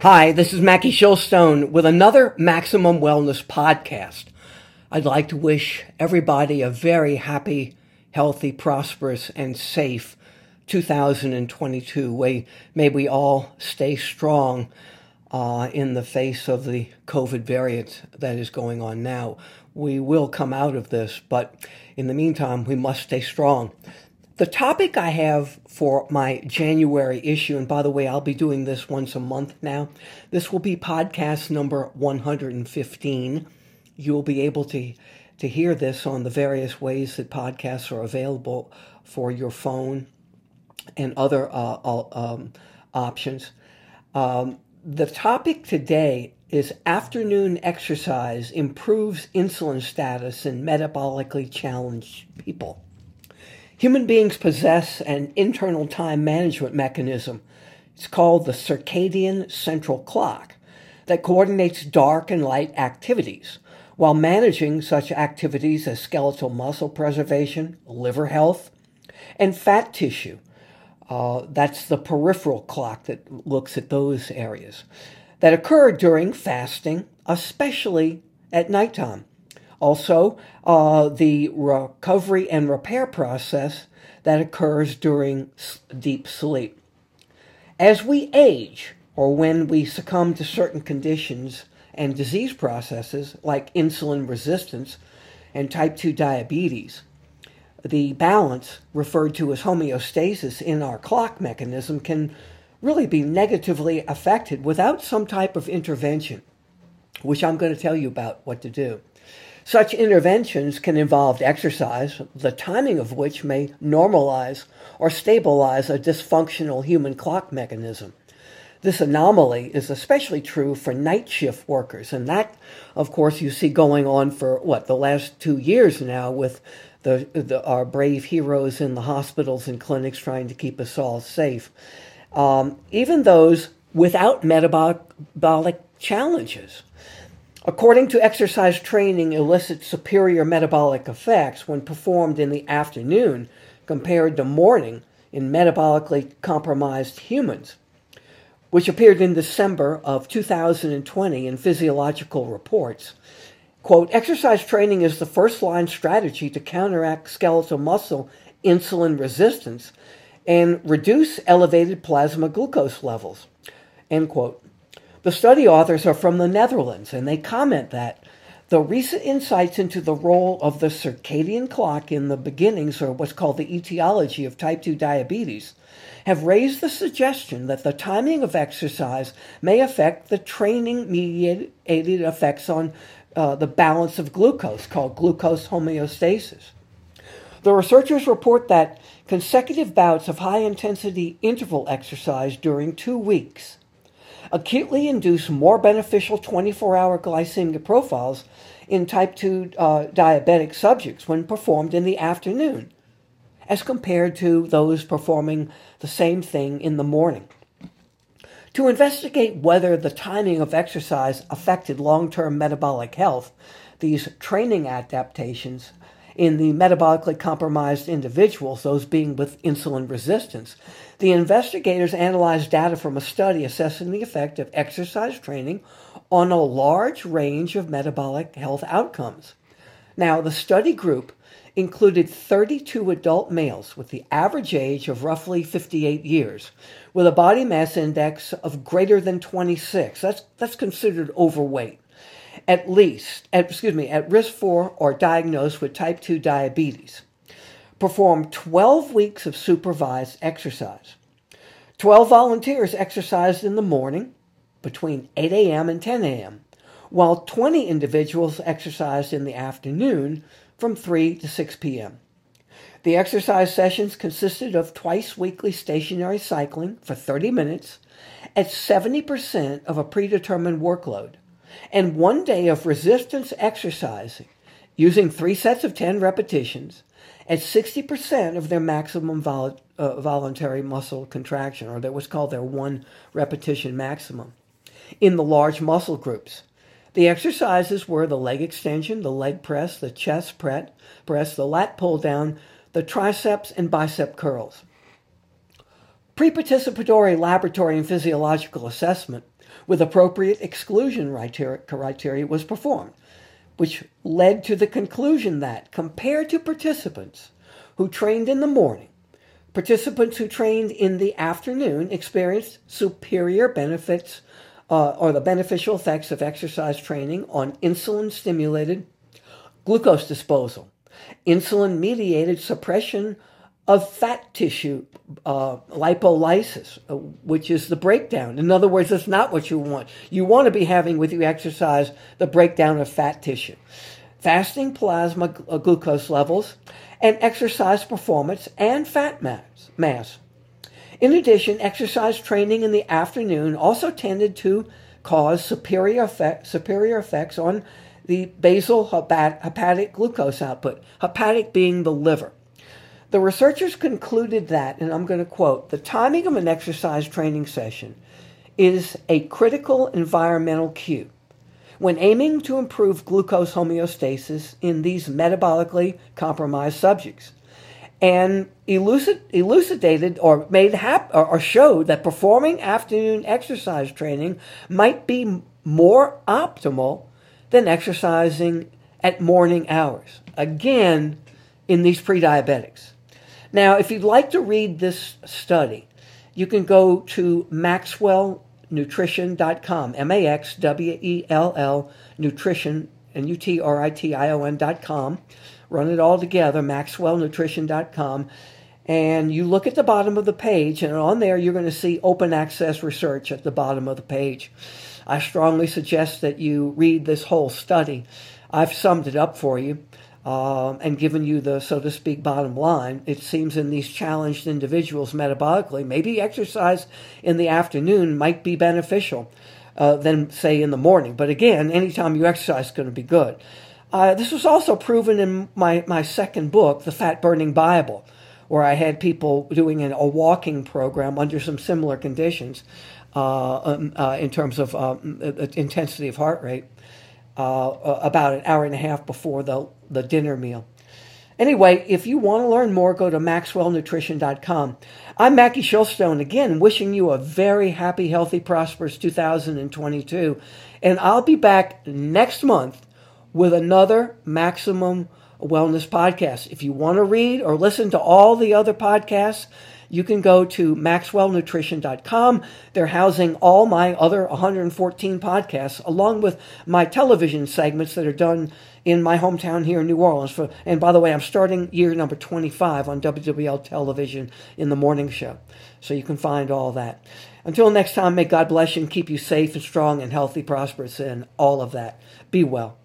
Hi, this is Mackie Shilstone with another Maximum Wellness podcast. I'd like to wish everybody a very happy, healthy, prosperous, and safe 2022. May, may we all stay strong uh, in the face of the COVID variant that is going on now. We will come out of this, but in the meantime, we must stay strong. The topic I have for my January issue, and by the way, I'll be doing this once a month now. This will be podcast number 115. You'll be able to, to hear this on the various ways that podcasts are available for your phone and other uh, um, options. Um, the topic today is afternoon exercise improves insulin status in metabolically challenged people. Human beings possess an internal time management mechanism. It's called the circadian central clock that coordinates dark and light activities while managing such activities as skeletal muscle preservation, liver health, and fat tissue. Uh, that's the peripheral clock that looks at those areas that occur during fasting, especially at nighttime. Also, uh, the recovery and repair process that occurs during deep sleep. As we age, or when we succumb to certain conditions and disease processes like insulin resistance and type 2 diabetes, the balance, referred to as homeostasis in our clock mechanism, can really be negatively affected without some type of intervention, which I'm going to tell you about what to do. Such interventions can involve exercise, the timing of which may normalize or stabilize a dysfunctional human clock mechanism. This anomaly is especially true for night shift workers, and that, of course, you see going on for what the last two years now with the, the our brave heroes in the hospitals and clinics trying to keep us all safe. Um, even those without metabolic challenges. According to exercise training, elicits superior metabolic effects when performed in the afternoon compared to morning in metabolically compromised humans, which appeared in December of 2020 in Physiological Reports. Quote, exercise training is the first line strategy to counteract skeletal muscle insulin resistance and reduce elevated plasma glucose levels. End quote. The study authors are from the Netherlands, and they comment that the recent insights into the role of the circadian clock in the beginnings, or what's called the etiology of type 2 diabetes, have raised the suggestion that the timing of exercise may affect the training mediated effects on uh, the balance of glucose, called glucose homeostasis. The researchers report that consecutive bouts of high intensity interval exercise during two weeks acutely induce more beneficial 24 hour glycemic profiles in type 2 uh, diabetic subjects when performed in the afternoon, as compared to those performing the same thing in the morning. To investigate whether the timing of exercise affected long term metabolic health, these training adaptations in the metabolically compromised individuals, those being with insulin resistance. The investigators analyzed data from a study assessing the effect of exercise training on a large range of metabolic health outcomes. Now, the study group included 32 adult males with the average age of roughly 58 years, with a body mass index of greater than 26. That's, that's considered overweight at least, at, excuse me, at risk for or diagnosed with type 2 diabetes. Perform 12 weeks of supervised exercise. 12 volunteers exercised in the morning between 8 a.m. and 10 a.m., while 20 individuals exercised in the afternoon from 3 to 6 p.m. The exercise sessions consisted of twice weekly stationary cycling for 30 minutes at 70% of a predetermined workload and one day of resistance exercising using three sets of 10 repetitions at 60% of their maximum vol- uh, voluntary muscle contraction, or that was called their one repetition maximum, in the large muscle groups. The exercises were the leg extension, the leg press, the chest press, the lat pull down, the triceps and bicep curls. Pre-participatory laboratory and physiological assessment with appropriate exclusion criteria was performed, which led to the conclusion that, compared to participants who trained in the morning, participants who trained in the afternoon experienced superior benefits uh, or the beneficial effects of exercise training on insulin stimulated glucose disposal, insulin mediated suppression of fat tissue uh, lipolysis, uh, which is the breakdown. In other words, it's not what you want. You want to be having with your exercise the breakdown of fat tissue. Fasting plasma uh, glucose levels and exercise performance and fat mass. mass. In addition, exercise training in the afternoon also tended to cause superior, effect, superior effects on the basal hepatic glucose output, hepatic being the liver. The researchers concluded that, and I'm going to quote, the timing of an exercise training session is a critical environmental cue when aiming to improve glucose homeostasis in these metabolically compromised subjects and elucidated or made hap- or showed that performing afternoon exercise training might be more optimal than exercising at morning hours. Again, in these pre-diabetics. Now, if you'd like to read this study, you can go to maxwellnutrition.com, M A X W E L L, nutrition, N U T R I T I O N.com run it all together, maxwellnutrition.com, and you look at the bottom of the page, and on there you're going to see open access research at the bottom of the page. I strongly suggest that you read this whole study. I've summed it up for you. Um, and given you the, so to speak, bottom line, it seems in these challenged individuals metabolically, maybe exercise in the afternoon might be beneficial uh, than, say, in the morning. But again, anytime you exercise is going to be good. Uh, this was also proven in my, my second book, The Fat Burning Bible, where I had people doing an, a walking program under some similar conditions uh, um, uh, in terms of um, intensity of heart rate, uh, about an hour and a half before the, the dinner meal. Anyway, if you want to learn more, go to maxwellnutrition.com. I'm Mackie Shilstone, again, wishing you a very happy, healthy, prosperous 2022. And I'll be back next month with another Maximum Wellness podcast. If you want to read or listen to all the other podcasts, you can go to maxwellnutrition.com. They're housing all my other 114 podcasts, along with my television segments that are done in my hometown here in New Orleans. For, and by the way, I'm starting year number 25 on WWL television in the morning show. So you can find all that. Until next time, may God bless you and keep you safe and strong and healthy, prosperous, and all of that. Be well.